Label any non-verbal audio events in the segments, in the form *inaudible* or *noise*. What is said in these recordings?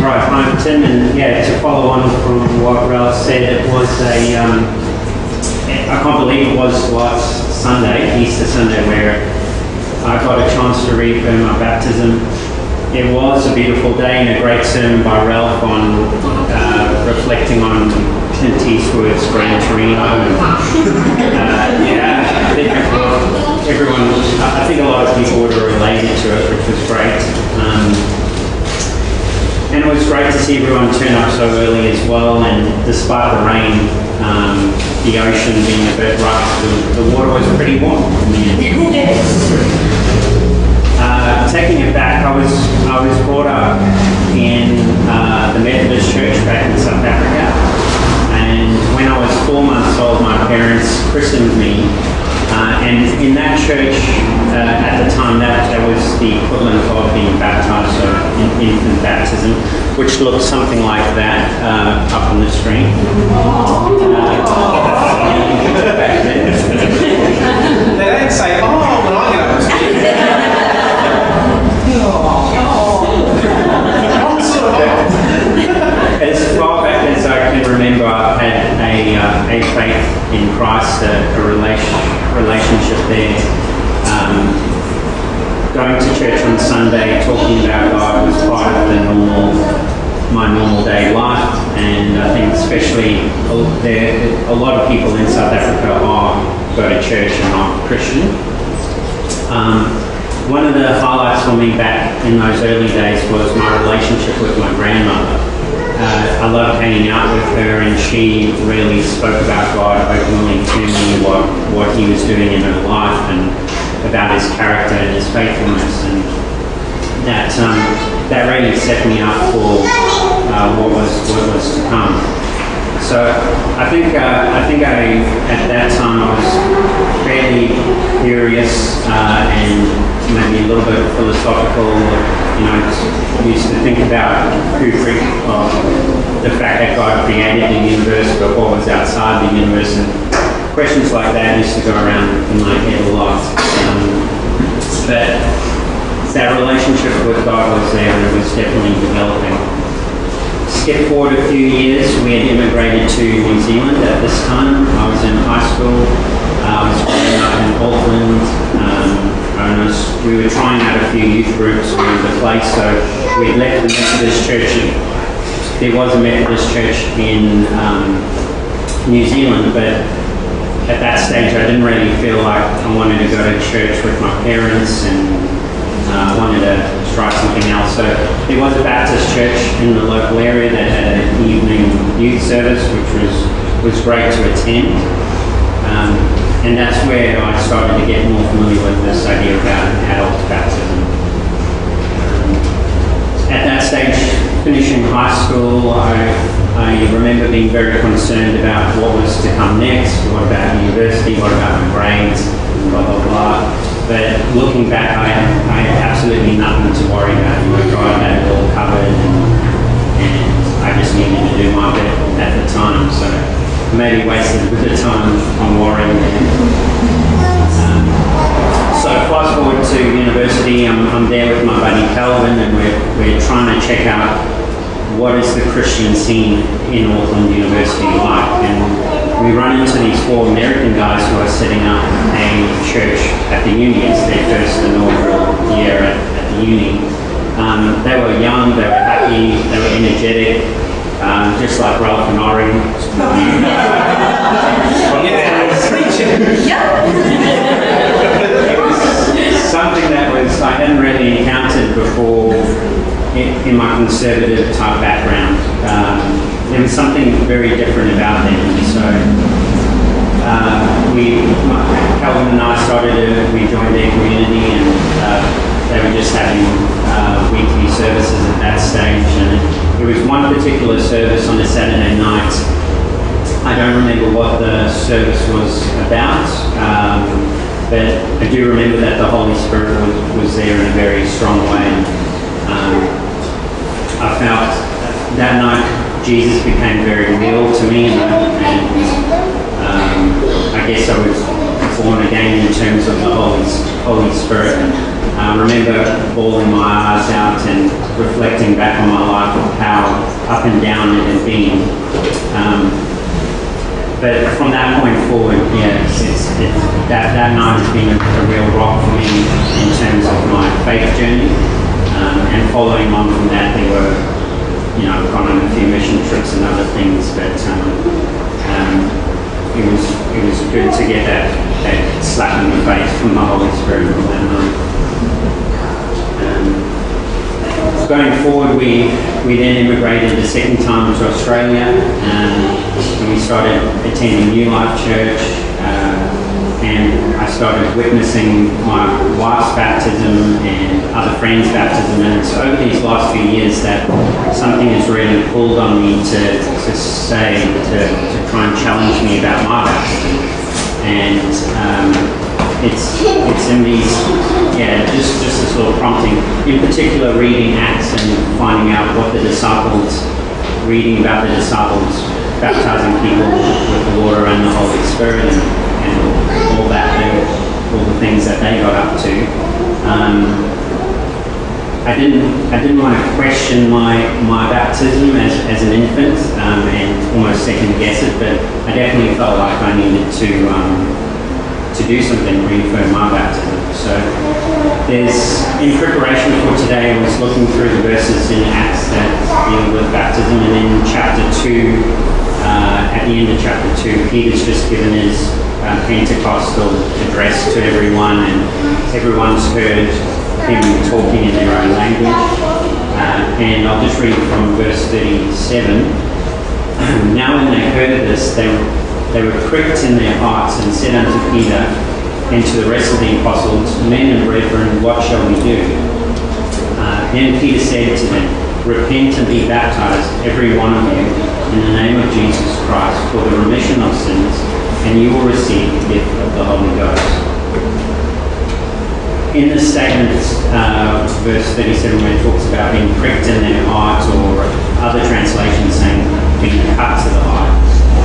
Right, hi Tim, and yeah, to follow on from what Ralph said, it was a, um, I can't believe it was last Sunday, Easter Sunday, where I got a chance to reaffirm my baptism. It was a beautiful day and a great sermon by Ralph on uh, reflecting on Clint Eastwood's Gran Torino. Uh, yeah, I think everyone, I think a lot of people would have related to it, which was great. Um, and it was great to see everyone turn up so early as well. And despite the rain, um, the ocean being a bit rough, the, the water was pretty warm. Uh, taking it back, I was I was brought up in uh, the Methodist Church back in South Africa, and when I was four months old, my parents christened me uh, and in that church, uh, at the time, that, that was the equivalent of being baptized, so in, infant baptism, which looks something like that uh, up on the screen. they don't say, oh, when I get up as far back as I can remember, I've had a, uh, a faith in Christ, a, a relation, relationship there. Um, going to church on Sunday, talking about God was part of the normal, my normal day life, and I think especially there, a lot of people in South Africa are go to church and are Christian. Um, one of the highlights for me back in those early days was my relationship with my grandmother uh, I loved hanging out with her, and she really spoke about God openly to me, what, what He was doing in her life, and about His character and His faithfulness, and that um, that really set me up for uh, what was what was to come. So I think uh, I think I at that time I was fairly curious uh, and maybe a little bit philosophical you know, used to think about who uh, the fact that God created the universe, but what was outside the universe, and questions like that used to go around in my head a lot. But that relationship with God was there, and it was definitely developing. Skip forward a few years, we had immigrated to New Zealand at this time. I was in high school. Uh, I was growing up in Auckland. Um, owners. We were trying out a few youth groups around the place, so we left the Methodist church. There was a Methodist church in um, New Zealand, but at that stage I didn't really feel like I wanted to go to church with my parents and uh, wanted to try something else. So there was a Baptist church in the local area that had an evening youth service, which was, was great to attend. Um, and that's where I started to get more familiar with this idea about adult baptism. Um, at that stage, finishing high school, I, I remember being very concerned about what was to come next, what about university, what about my grades, blah, blah, blah. But looking back, I, I had absolutely nothing to worry about. You know, God had all covered, and, and I just needed to do my bit at the time. So maybe wasted a bit of time on worrying Um, so fast forward to university, I'm, I'm there with my buddy Calvin and we're, we're trying to check out what is the Christian scene in Auckland University like. And we run into these four American guys who are setting up a church at the uni. It's their first inaugural year at, at the uni. Um, they were young, they were happy, they were energetic, um, just like Ralph and Ori. *laughs* yeah, it was something that was I hadn't really encountered before in, in my conservative type background. Um, there was something very different about them, so uh, we, Calvin and I started, a, we joined their community and uh, they were just having uh, weekly services at that stage and there was one particular service on a Saturday night. I don't remember what the service was about, um, but I do remember that the Holy Spirit was, was there in a very strong way. Um, I felt that night Jesus became very real to me, and, and um, I guess I was born again in terms of the Holy, Holy Spirit. I remember bawling my eyes out and reflecting back on my life of how up and down it had been. Um, but from that point forward, yeah, it's, it's, that, that night has been a, a real rock for me in terms of my faith journey. Um, and following on from that, there were, you know, I've gone on a few mission trips and other things, but um, um, it was it was good to get that, that slap in the face from the Holy Spirit on that night. Um, going forward, we, we then immigrated the second time to Australia um, we started attending New Life Church. Uh, and I started witnessing my wife's baptism and other friends' baptism. And it's over these last few years that something has really pulled on me to, to say, to, to try and challenge me about my baptism. And um, it's it's in these yeah just just this little prompting in particular reading acts and finding out what the disciples reading about the disciples baptizing people with the water and the holy spirit and, and all that they, all the things that they got up to um, I didn't I didn't want to question my my baptism as, as an infant um, and almost second guess it but I definitely felt like I needed to um, to do something to reaffirm my baptism. So there's, in preparation for today, I was looking through the verses in Acts that deal with baptism, and in chapter 2, uh, at the end of chapter 2, Peter's just given his uh, Pentecostal address to everyone, and everyone's heard him talking in their own language. Uh, and I'll just read from verse 37. *clears throat* now when they heard this, they they were pricked in their hearts and said unto Peter and to the rest of the apostles, Men and brethren, what shall we do? Uh, then Peter said to them, Repent and be baptized, every one of you, in the name of Jesus Christ, for the remission of sins, and you will receive the gift of the Holy Ghost. In the statement, uh, verse 37, where it talks about being pricked in their heart, or other translations saying being cut to the heart,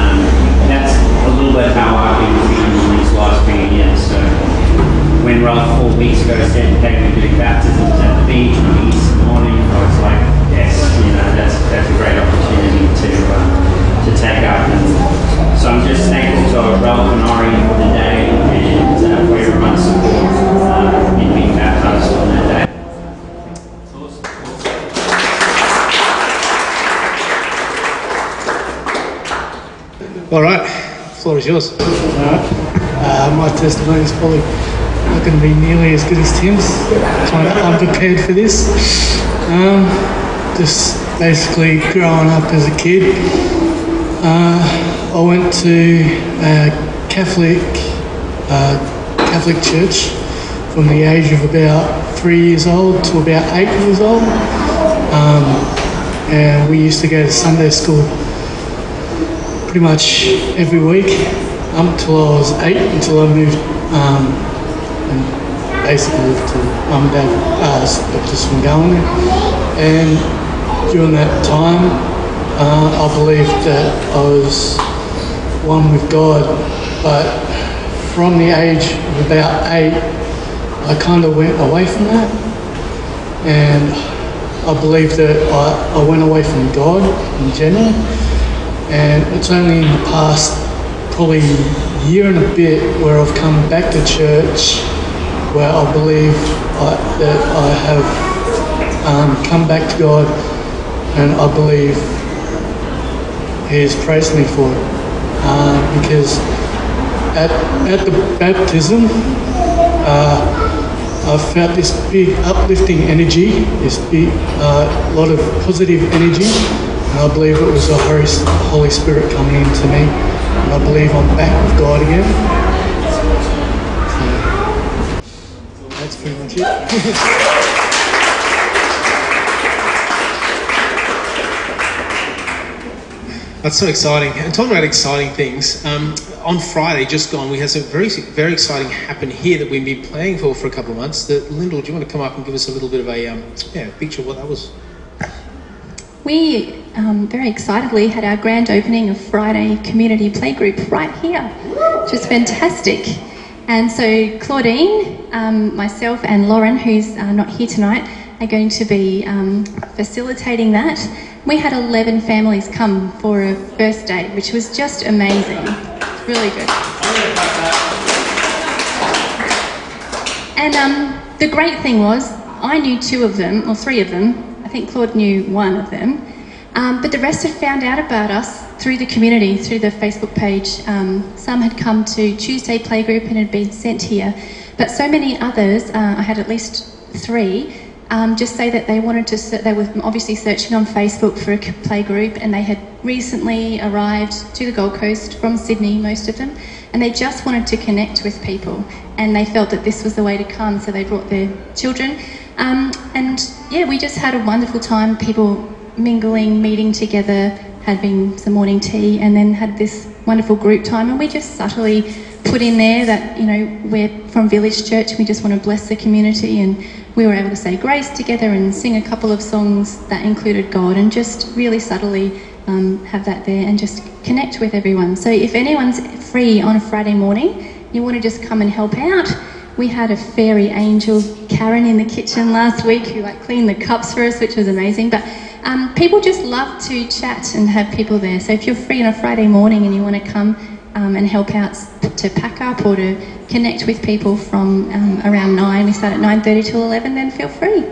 um, that's a little bit how I've been feeling these last few years. So when Ralph four weeks ago said, hey, we're doing baptisms at the beach on Easter morning, I was like, yes, you know, that's that's a great yours. Uh, my testimony is probably not going to be nearly as good as Tim's. I'm prepared for this. Um, just basically growing up as a kid, uh, I went to a Catholic uh, Catholic church from the age of about three years old to about eight years old, um, and we used to go to Sunday school pretty much every week up until I was eight, until I moved um, and basically moved to mum and dad uh, us from there. And during that time, uh, I believed that I was one with God, but from the age of about eight, I kind of went away from that, and I believe that I, I went away from God in general and it's only in the past probably year and a bit where I've come back to church where I believe I, that I have um, come back to God and I believe He has praised me for it. Uh, because at, at the baptism uh, I felt this big uplifting energy, this big uh, lot of positive energy and I believe it was the Holy Spirit coming into me. And I believe I'm back with God again. So that's pretty much it. *laughs* That's so exciting. And talking about exciting things, um, on Friday, just gone, we had some very, very exciting happen here that we've been playing for for a couple of months. That Lyndall, do you want to come up and give us a little bit of a um, yeah picture of what that was? We um, very excitedly had our grand opening of Friday Community Playgroup right here, which is fantastic. And so Claudine, um, myself, and Lauren, who's uh, not here tonight, are going to be um, facilitating that. We had 11 families come for a first day, which was just amazing. Really good. And um, the great thing was, I knew two of them, or three of them. Think Claude knew one of them. Um, but the rest had found out about us through the community, through the Facebook page. Um, some had come to Tuesday Playgroup and had been sent here. But so many others, uh, I had at least three, um, just say that they wanted to, they were obviously searching on Facebook for a playgroup and they had recently arrived to the Gold Coast from Sydney, most of them, and they just wanted to connect with people and they felt that this was the way to come, so they brought their children. Um, and yeah, we just had a wonderful time, people mingling, meeting together, having some morning tea, and then had this wonderful group time. And we just subtly put in there that, you know, we're from Village Church, we just want to bless the community, and we were able to say grace together and sing a couple of songs that included God, and just really subtly um, have that there and just connect with everyone. So if anyone's free on a Friday morning, you want to just come and help out. We had a fairy angel, Karen, in the kitchen last week who like cleaned the cups for us, which was amazing. But um, people just love to chat and have people there. So if you're free on a Friday morning and you want to come um, and help out to pack up or to connect with people from um, around nine, we start at 9:30 till 11. Then feel free.